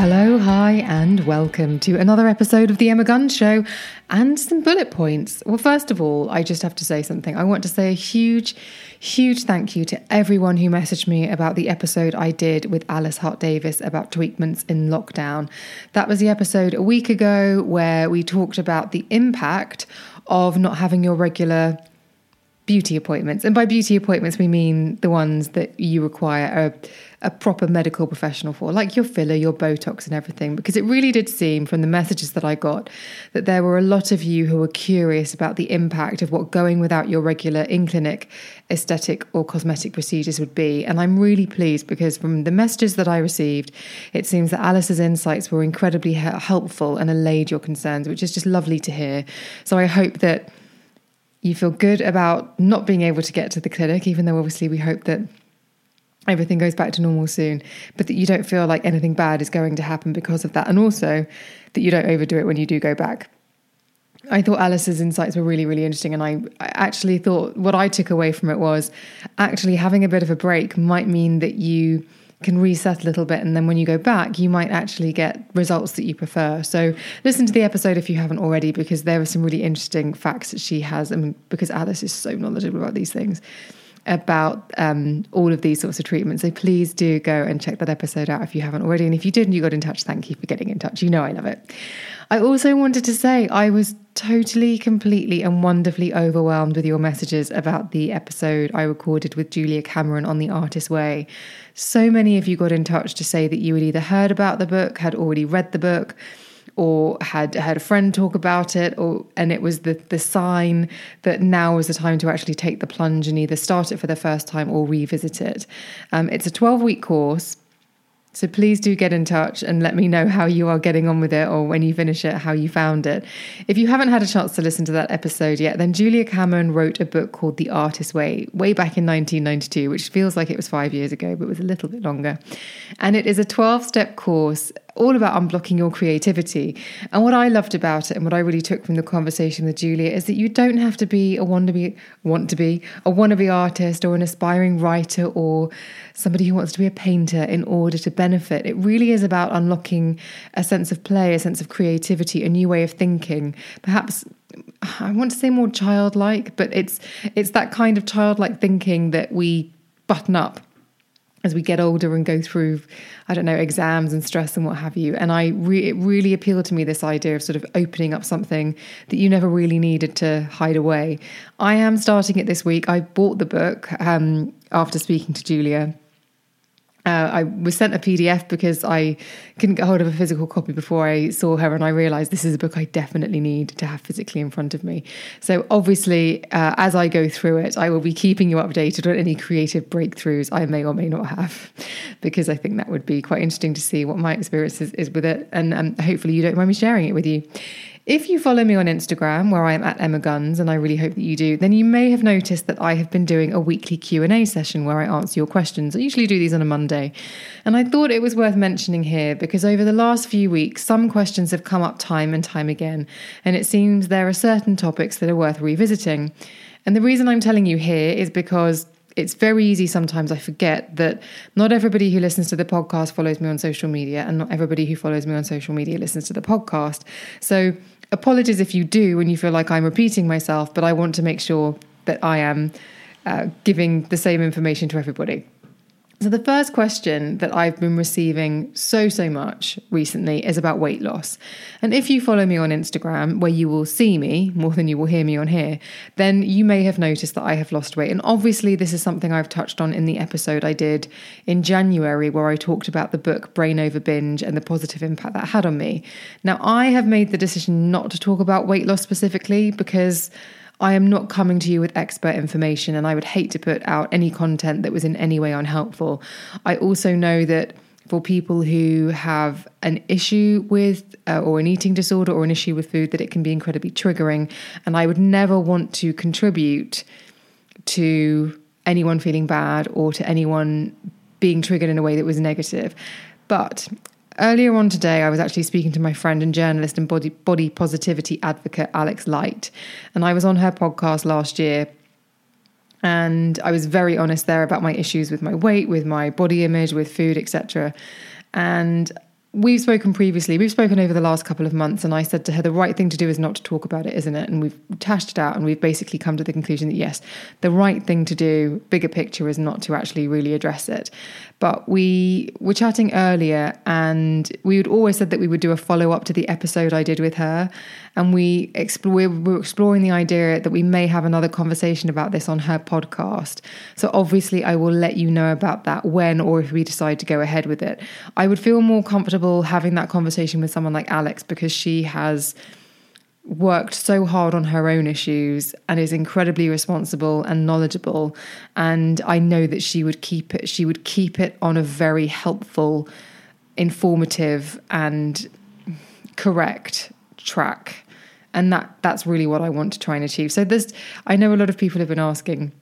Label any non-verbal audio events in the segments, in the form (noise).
Hello, hi, and welcome to another episode of The Emma Guns Show and some bullet points. Well, first of all, I just have to say something. I want to say a huge, huge thank you to everyone who messaged me about the episode I did with Alice Hart Davis about tweakments in lockdown. That was the episode a week ago where we talked about the impact of not having your regular beauty appointments. And by beauty appointments, we mean the ones that you require a a proper medical professional for, like your filler, your Botox, and everything. Because it really did seem from the messages that I got that there were a lot of you who were curious about the impact of what going without your regular in clinic aesthetic or cosmetic procedures would be. And I'm really pleased because from the messages that I received, it seems that Alice's insights were incredibly helpful and allayed your concerns, which is just lovely to hear. So I hope that you feel good about not being able to get to the clinic, even though obviously we hope that everything goes back to normal soon, but that you don't feel like anything bad is going to happen because of that. And also that you don't overdo it when you do go back. I thought Alice's insights were really, really interesting. And I, I, actually thought what I took away from it was actually having a bit of a break might mean that you can reset a little bit. And then when you go back, you might actually get results that you prefer. So listen to the episode if you haven't already, because there are some really interesting facts that she has. I mean, because Alice is so knowledgeable about these things about um, all of these sorts of treatments. So please do go and check that episode out if you haven't already. And if you did and you got in touch, thank you for getting in touch. You know I love it. I also wanted to say I was totally, completely, and wonderfully overwhelmed with your messages about the episode I recorded with Julia Cameron on The Artist Way. So many of you got in touch to say that you had either heard about the book, had already read the book or had had a friend talk about it or and it was the the sign that now was the time to actually take the plunge and either start it for the first time or revisit it um, it's a 12 week course so please do get in touch and let me know how you are getting on with it or when you finish it, how you found it. If you haven't had a chance to listen to that episode yet, then Julia Cameron wrote a book called The Artist Way way back in 1992, which feels like it was five years ago, but was a little bit longer. And it is a 12 step course all about unblocking your creativity. And what I loved about it and what I really took from the conversation with Julia is that you don't have to be a wannabe want to be a wannabe artist or an aspiring writer or somebody who wants to be a painter in order to benefit. It really is about unlocking a sense of play, a sense of creativity, a new way of thinking. Perhaps I want to say more childlike, but it's it's that kind of childlike thinking that we button up as we get older and go through, I don't know, exams and stress and what have you. And I re- it really appealed to me this idea of sort of opening up something that you never really needed to hide away. I am starting it this week. I bought the book um, after speaking to Julia uh, I was sent a PDF because I couldn't get hold of a physical copy before I saw her, and I realised this is a book I definitely need to have physically in front of me. So, obviously, uh, as I go through it, I will be keeping you updated on any creative breakthroughs I may or may not have, (laughs) because I think that would be quite interesting to see what my experience is, is with it, and um, hopefully, you don't mind me sharing it with you. If you follow me on Instagram, where I am at Emma Guns, and I really hope that you do, then you may have noticed that I have been doing a weekly Q&A session where I answer your questions. I usually do these on a Monday. And I thought it was worth mentioning here because over the last few weeks, some questions have come up time and time again, and it seems there are certain topics that are worth revisiting. And the reason I'm telling you here is because it's very easy sometimes I forget that not everybody who listens to the podcast follows me on social media, and not everybody who follows me on social media listens to the podcast. So apologies if you do when you feel like I'm repeating myself, but I want to make sure that I am uh, giving the same information to everybody. So, the first question that I've been receiving so, so much recently is about weight loss. And if you follow me on Instagram, where you will see me more than you will hear me on here, then you may have noticed that I have lost weight. And obviously, this is something I've touched on in the episode I did in January, where I talked about the book Brain Over Binge and the positive impact that had on me. Now, I have made the decision not to talk about weight loss specifically because I am not coming to you with expert information, and I would hate to put out any content that was in any way unhelpful. I also know that for people who have an issue with uh, or an eating disorder or an issue with food, that it can be incredibly triggering, and I would never want to contribute to anyone feeling bad or to anyone being triggered in a way that was negative. But Earlier on today, I was actually speaking to my friend and journalist and body, body positivity advocate, Alex Light. And I was on her podcast last year. And I was very honest there about my issues with my weight, with my body image, with food, etc. And We've spoken previously, we've spoken over the last couple of months, and I said to her, the right thing to do is not to talk about it, isn't it? And we've tashed it out, and we've basically come to the conclusion that yes, the right thing to do, bigger picture, is not to actually really address it. But we were chatting earlier, and we had always said that we would do a follow up to the episode I did with her. And we, explore, we were exploring the idea that we may have another conversation about this on her podcast. So obviously, I will let you know about that when or if we decide to go ahead with it. I would feel more comfortable having that conversation with someone like Alex because she has worked so hard on her own issues and is incredibly responsible and knowledgeable. And I know that she would keep it she would keep it on a very helpful informative and correct track. And that that's really what I want to try and achieve. So there's I know a lot of people have been asking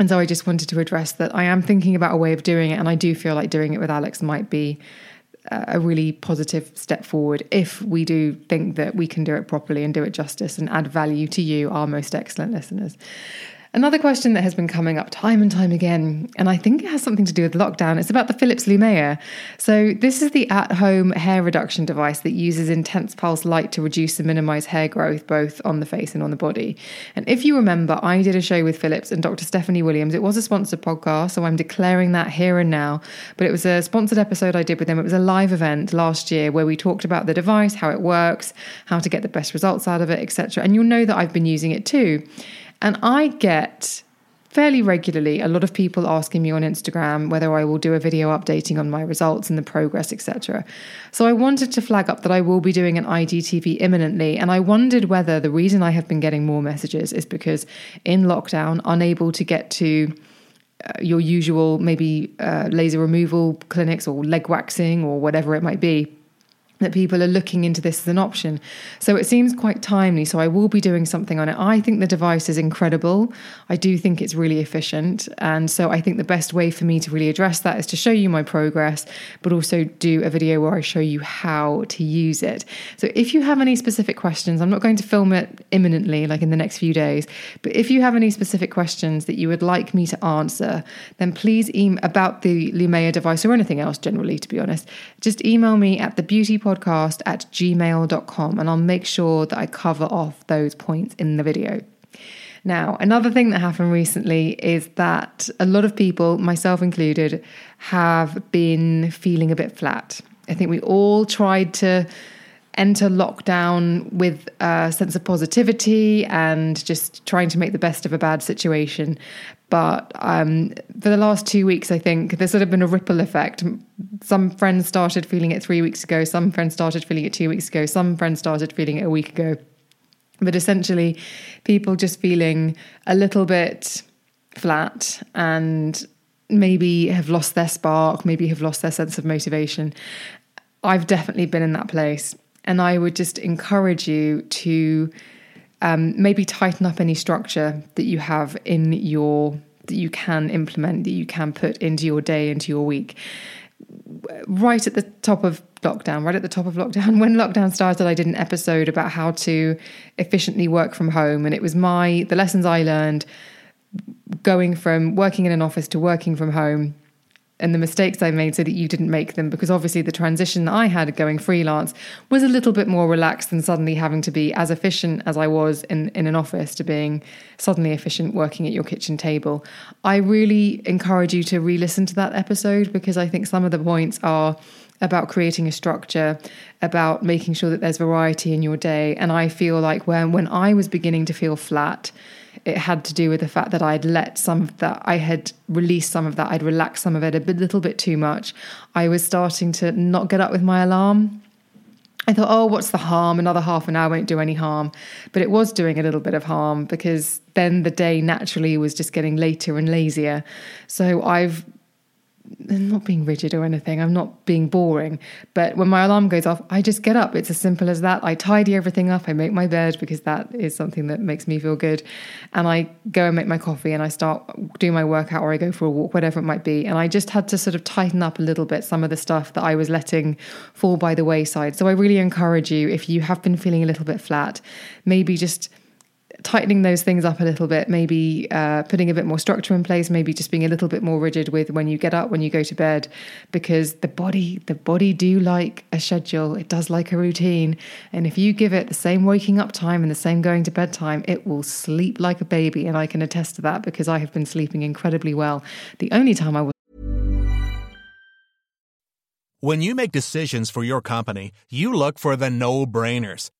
and so I just wanted to address that I am thinking about a way of doing it and I do feel like doing it with Alex might be a really positive step forward if we do think that we can do it properly and do it justice and add value to you, our most excellent listeners. Another question that has been coming up time and time again, and I think it has something to do with lockdown, it's about the Philips Lumea. So, this is the at home hair reduction device that uses intense pulse light to reduce and minimize hair growth both on the face and on the body. And if you remember, I did a show with Philips and Dr. Stephanie Williams. It was a sponsored podcast, so I'm declaring that here and now. But it was a sponsored episode I did with them. It was a live event last year where we talked about the device, how it works, how to get the best results out of it, etc. And you'll know that I've been using it too. And I get fairly regularly a lot of people asking me on Instagram whether I will do a video updating on my results and the progress, etc. So I wanted to flag up that I will be doing an IGTV imminently, and I wondered whether the reason I have been getting more messages is because in lockdown, unable to get to uh, your usual maybe uh, laser removal clinics or leg waxing or whatever it might be that people are looking into this as an option. So it seems quite timely. So I will be doing something on it. I think the device is incredible. I do think it's really efficient. And so I think the best way for me to really address that is to show you my progress, but also do a video where I show you how to use it. So if you have any specific questions, I'm not going to film it imminently, like in the next few days, but if you have any specific questions that you would like me to answer, then please email about the Lumea device or anything else generally, to be honest. Just email me at the beauty podcast at gmail.com and I'll make sure that I cover off those points in the video. Now, another thing that happened recently is that a lot of people, myself included, have been feeling a bit flat. I think we all tried to enter lockdown with a sense of positivity and just trying to make the best of a bad situation. But um, for the last two weeks, I think there's sort of been a ripple effect. Some friends started feeling it three weeks ago, some friends started feeling it two weeks ago, some friends started feeling it a week ago. But essentially, people just feeling a little bit flat and maybe have lost their spark, maybe have lost their sense of motivation. I've definitely been in that place. And I would just encourage you to um, maybe tighten up any structure that you have in your that you can implement that you can put into your day into your week. Right at the top of lockdown right at the top of lockdown (laughs) when lockdown started i did an episode about how to efficiently work from home. And it was my the lessons i learned going from working in an office to working from home and the mistakes I made so that you didn't make them. Because obviously, the transition I had going freelance was a little bit more relaxed than suddenly having to be as efficient as I was in, in an office to being suddenly efficient working at your kitchen table. I really encourage you to re listen to that episode because I think some of the points are about creating a structure, about making sure that there's variety in your day. And I feel like when when I was beginning to feel flat, it had to do with the fact that I'd let some of that, I had released some of that, I'd relaxed some of it a bit, little bit too much. I was starting to not get up with my alarm. I thought, oh, what's the harm? Another half an hour won't do any harm. But it was doing a little bit of harm because then the day naturally was just getting later and lazier. So I've not being rigid or anything. I'm not being boring. But when my alarm goes off, I just get up. It's as simple as that. I tidy everything up. I make my bed because that is something that makes me feel good. And I go and make my coffee and I start doing my workout or I go for a walk, whatever it might be. And I just had to sort of tighten up a little bit some of the stuff that I was letting fall by the wayside. So I really encourage you, if you have been feeling a little bit flat, maybe just tightening those things up a little bit, maybe uh, putting a bit more structure in place, maybe just being a little bit more rigid with when you get up, when you go to bed, because the body, the body do like a schedule. It does like a routine, and if you give it the same waking up time and the same going to bed time, it will sleep like a baby. And I can attest to that because I have been sleeping incredibly well. The only time I was. When you make decisions for your company, you look for the no-brainers.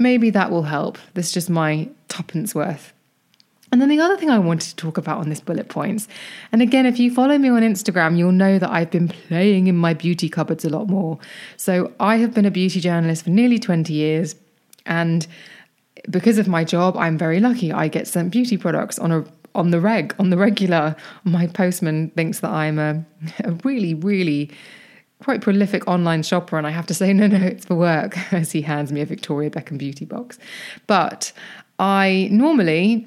maybe that will help. This is just my tuppence worth. And then the other thing I wanted to talk about on this bullet points, and again, if you follow me on Instagram, you'll know that I've been playing in my beauty cupboards a lot more. So I have been a beauty journalist for nearly 20 years, and because of my job, I'm very lucky. I get sent beauty products on a on the reg, on the regular. My postman thinks that I'm a, (laughs) a really, really quite prolific online shopper, and I have to say, (laughs) no, no, it's for work, (laughs) as he hands me a Victoria Beckham beauty box. But I normally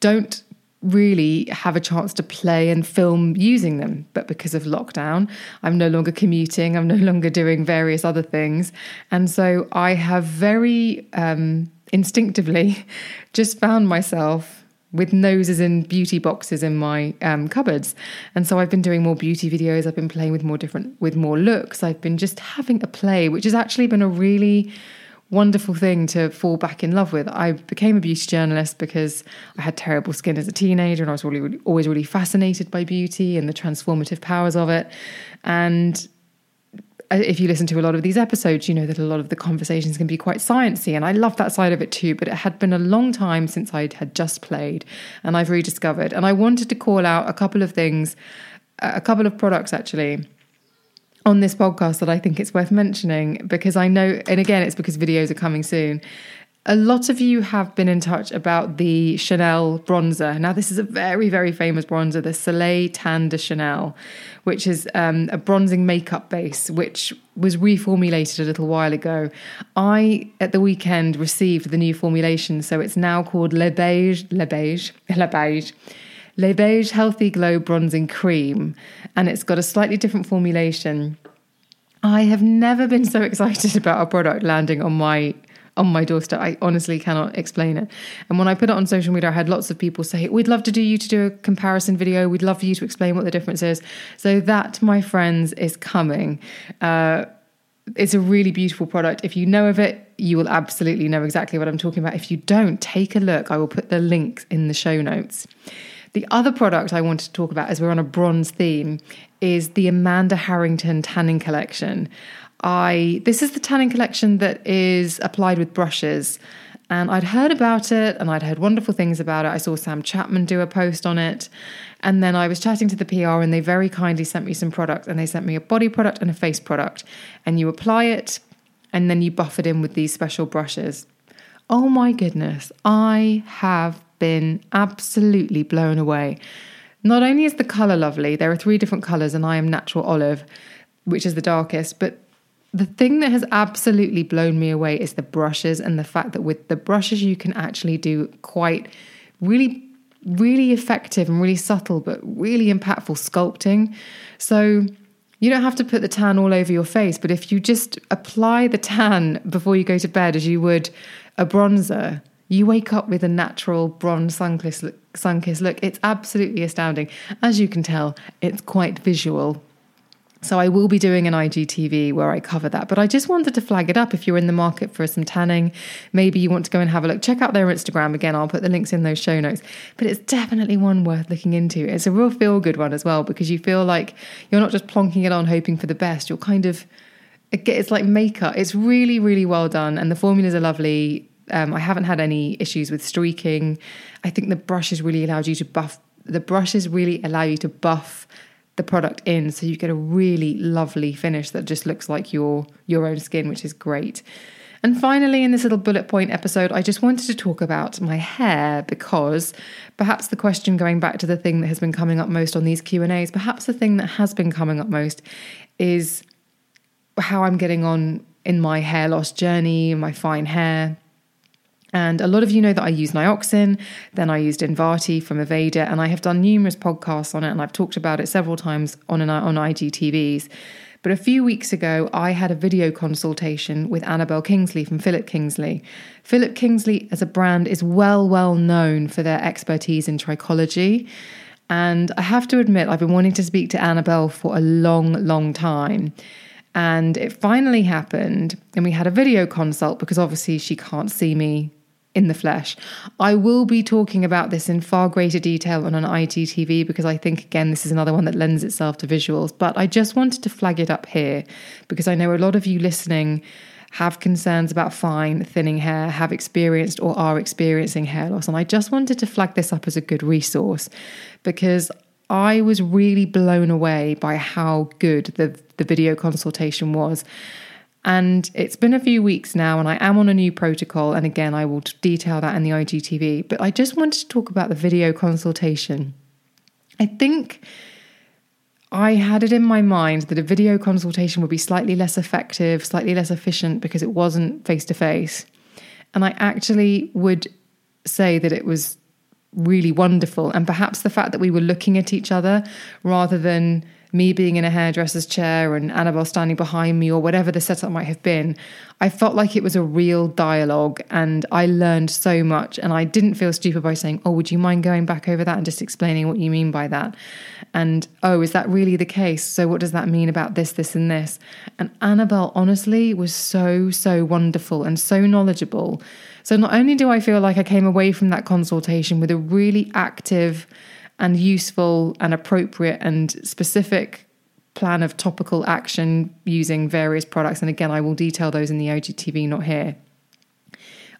don't really have a chance to play and film using them. But because of lockdown, I'm no longer commuting, I'm no (laughs) longer doing various other things. And so I have very um, instinctively just found myself with noses in beauty boxes in my um, cupboards. And so i've been doing more beauty videos. I've been playing with more different with more looks. I've been just having a play which has actually been a really wonderful thing to fall back in love with. I became a beauty journalist because i had terrible skin as a teenager and i was really, really always really fascinated by beauty and the transformative powers of it. And Uh, if you listen to a lot of these episodes, you know that a lot of the conversations can be quite sciencey, and I love that side of it too. But it had been a long time since I had just played, and I've rediscovered. And I wanted to call out a couple of things, a couple of products actually on this podcast that I think it's worth mentioning because I know, and again, it's because videos are coming soon. A lot of you have been in touch about the Chanel bronzer. Now, this is a very, very famous bronzer, the Soleil Tan de Chanel, which is um, a bronzing makeup base, which was reformulated a little while ago. I, at the weekend, received the new formulation, so it's now called Le Beige, Le Beige, (laughs) Le Beige. Le Beige Healthy Glow Bronzing Cream, and it's got a slightly different formulation. I have never been so (laughs) excited about a product landing on my on my doorstep. I honestly cannot explain it. And when I put it on social media, I had lots of people say, We'd love to do you to do a comparison video. We'd love for you to explain what the difference is. So that, my friends, is coming. Uh, it's a really beautiful product. If you know of it, you will absolutely know exactly what I'm talking about. If you don't, take a look. I will put the links in the show notes. The other product I wanted to talk about, as we're on a bronze theme, is the Amanda Harrington Tanning Collection. I this is the tanning collection that is applied with brushes. And I'd heard about it and I'd heard wonderful things about it. I saw Sam Chapman do a post on it. And then I was chatting to the PR and they very kindly sent me some product and they sent me a body product and a face product. And you apply it and then you buff it in with these special brushes. Oh my goodness, I have been absolutely blown away. Not only is the colour lovely, there are three different colours, and I am natural olive, which is the darkest, but the thing that has absolutely blown me away is the brushes and the fact that with the brushes you can actually do quite really really effective and really subtle but really impactful sculpting. So you don't have to put the tan all over your face but if you just apply the tan before you go to bed as you would a bronzer you wake up with a natural bronze sun-kissed look, it's absolutely astounding. As you can tell it's quite visual so I will be doing an IGTV where I cover that. But I just wanted to flag it up if you're in the market for some tanning. Maybe you want to go and have a look. Check out their Instagram again. I'll put the links in those show notes. But it's definitely one worth looking into. It's a real feel good one as well because you feel like you're not just plonking it on hoping for the best. You're kind of it's like makeup. It's really really well done and the formulas are lovely. Um, I haven't had any issues with streaking. I think the brushes really allowed you to buff. The brushes really allow you to buff the product in so you get a really lovely finish that just looks like your your own skin which is great. And finally in this little bullet point episode i just wanted to talk about my hair because perhaps the question going back to the thing that has been coming up most on these q&a's perhaps the thing that has been coming up most is how i'm getting on in my hair loss journey my fine hair and a lot of you know that I use Nioxin, then I used Invati from Aveda, and I have done numerous podcasts on it, and I've talked about it several times on, an, on IGTVs. But a few weeks ago, I had a video consultation with Anabel Kingsley from Philip Kingsley. Philip Kingsley, as a brand, is well, well known for their expertise in trichology. And I have to admit, I've been wanting to speak to Anabel for a long, long time. And it finally happened, and we had a video consult because obviously she can't see me in the flesh. I will be talking about this in far greater detail on an IGTV because I think, again, this is another one that lends itself to visuals. But I just wanted to flag it up here because I know a lot of you listening have concerns about fine, thinning hair, have experienced or are experiencing hair loss. And I just wanted to flag this up as a good resource because I was really blown away by how good the, the video consultation was. And it's been a few weeks now, and I am on a new protocol. And again, I will detail that in the IGTV. But I just wanted to talk about the video consultation. I think I had it in my mind that a video consultation would be slightly less effective, slightly less efficient because it wasn't face to face. And I actually would say that it was really wonderful. And perhaps the fact that we were looking at each other rather than me being in a hairdresser's chair and Anabel standing behind me or whatever the setup might have been, I felt like it was a real dialogue and I learned so much. And I didn't feel stupid by saying, Oh, would you mind going back over that and just explaining what you mean by that? And oh, is that really the case? So, what does that mean about this, this, and this? And Anabel, honestly, was so, so wonderful and so knowledgeable. So, not only do I feel like I came away from that consultation with a really active, and useful and appropriate and specific plan of topical action using various products. And again, I will detail those in the IGTV, not here.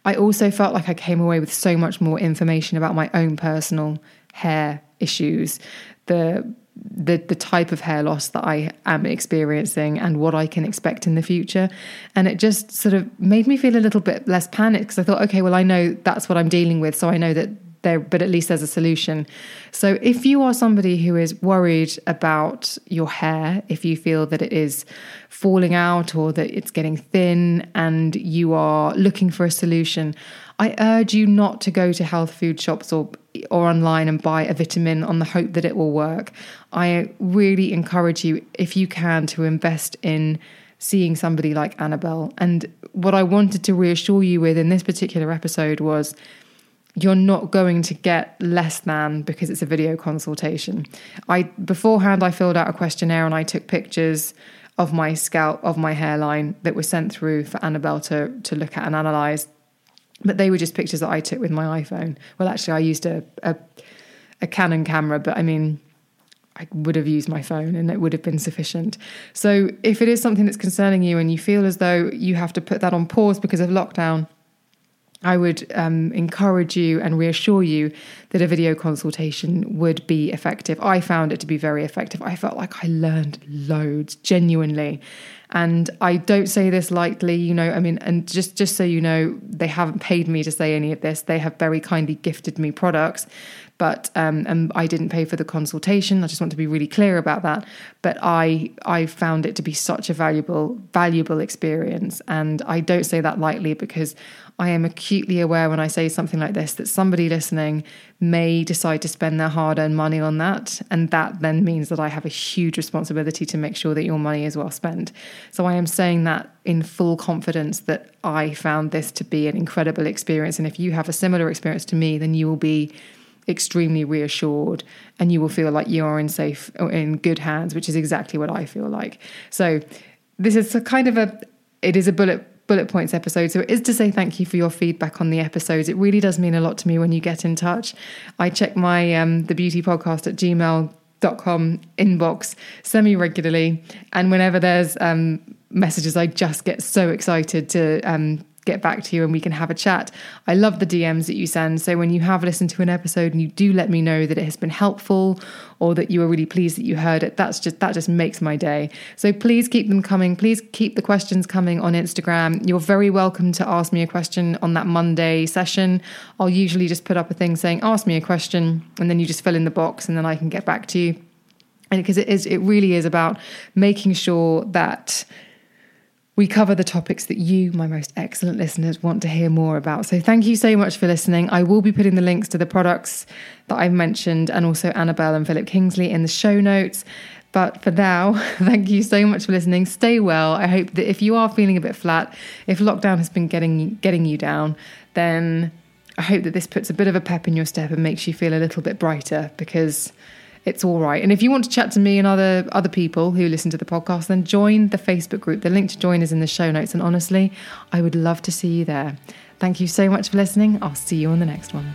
I also felt like I came away with so much more information about my own personal hair issues, the the the type of hair loss that I am experiencing and what I can expect in the future. And it just sort of made me feel a little bit less panicked because I thought, okay, well, I know that's what I'm dealing with, so I know that there, but at least there's a solution. So if you are somebody who is worried about your hair, if you feel that it is falling out or that it's getting thin and you are looking for a solution, I urge you not to go to health food shops or or online and buy a vitamin on the hope that it will work. I really encourage you if you can to invest in seeing somebody like Anabel. And what I wanted to reassure you with in this particular episode was you're not going to get less than because it's a video consultation. I beforehand I filled out a questionnaire and I took pictures of my scalp of my hairline that were sent through for Anabel to to look at and analyze. But they were just pictures that I took with my iPhone. Well, actually, I used a a, a Canon camera, but I mean, I would have used my phone and it would have been sufficient. So, if it is something that's concerning you and you feel as though you have to put that on pause because of lockdown, I would um, encourage you and reassure you that a video consultation would be effective. I found it to be very effective. I felt like I learned loads, genuinely. And I don't say this lightly, you know, I mean, and just, just so you know, they haven't paid me to say any of this. They have very kindly gifted me products but um, and I didn't pay for the consultation. I just want to be really clear about that. But I I found it to be such a valuable valuable experience, and I don't say that lightly because I am acutely aware when I say something like this that somebody listening may decide to spend their hard earned money on that. And that then means that I have a huge responsibility to make sure that your money is well spent. So I am saying that in full confidence that I found this to be an incredible experience. And if you have a similar experience to me, then you will be extremely reassured and you will feel like you are in safe in good hands which is exactly what i feel like. So this is a kind of a it is a bullet bullet points episode. So it is to say thank you for your feedback on the episodes. It really does mean a lot to me when you get in touch. I check my um the beauty podcast at gmail.com inbox semi regularly and whenever there's um messages i just get so excited to um get back to you and we can have a chat. I love the DMs that you send. So when you have listened to an episode and you do let me know that it has been helpful or that you are really pleased that you heard it, that's just that just makes my day. So please keep them coming. Please keep the questions coming on Instagram. You're very welcome to ask me a question on that Monday session. I'll usually just put up a thing saying ask me a question and then you just fill in the box and then I can get back to you. And because it is it really is about making sure that we cover the topics that you, my most excellent listeners, want to hear more about. So thank you so much for listening. I will be putting the links to the products that I've mentioned and also Anabel and Philip Kingsley in the show notes. But for now, (laughs) thank you so much for listening. Stay well. I hope that if you are feeling a bit flat, if lockdown has been getting getting you down, then I hope that this puts a bit of a pep in your step and makes you feel a little bit brighter because it's all right. And if you want to chat to me and other other people who listen to the podcast, then join the Facebook group. The link to join is in the show notes. And honestly, I would love to see you there. Thank you so much for listening. I'll see you on the next one.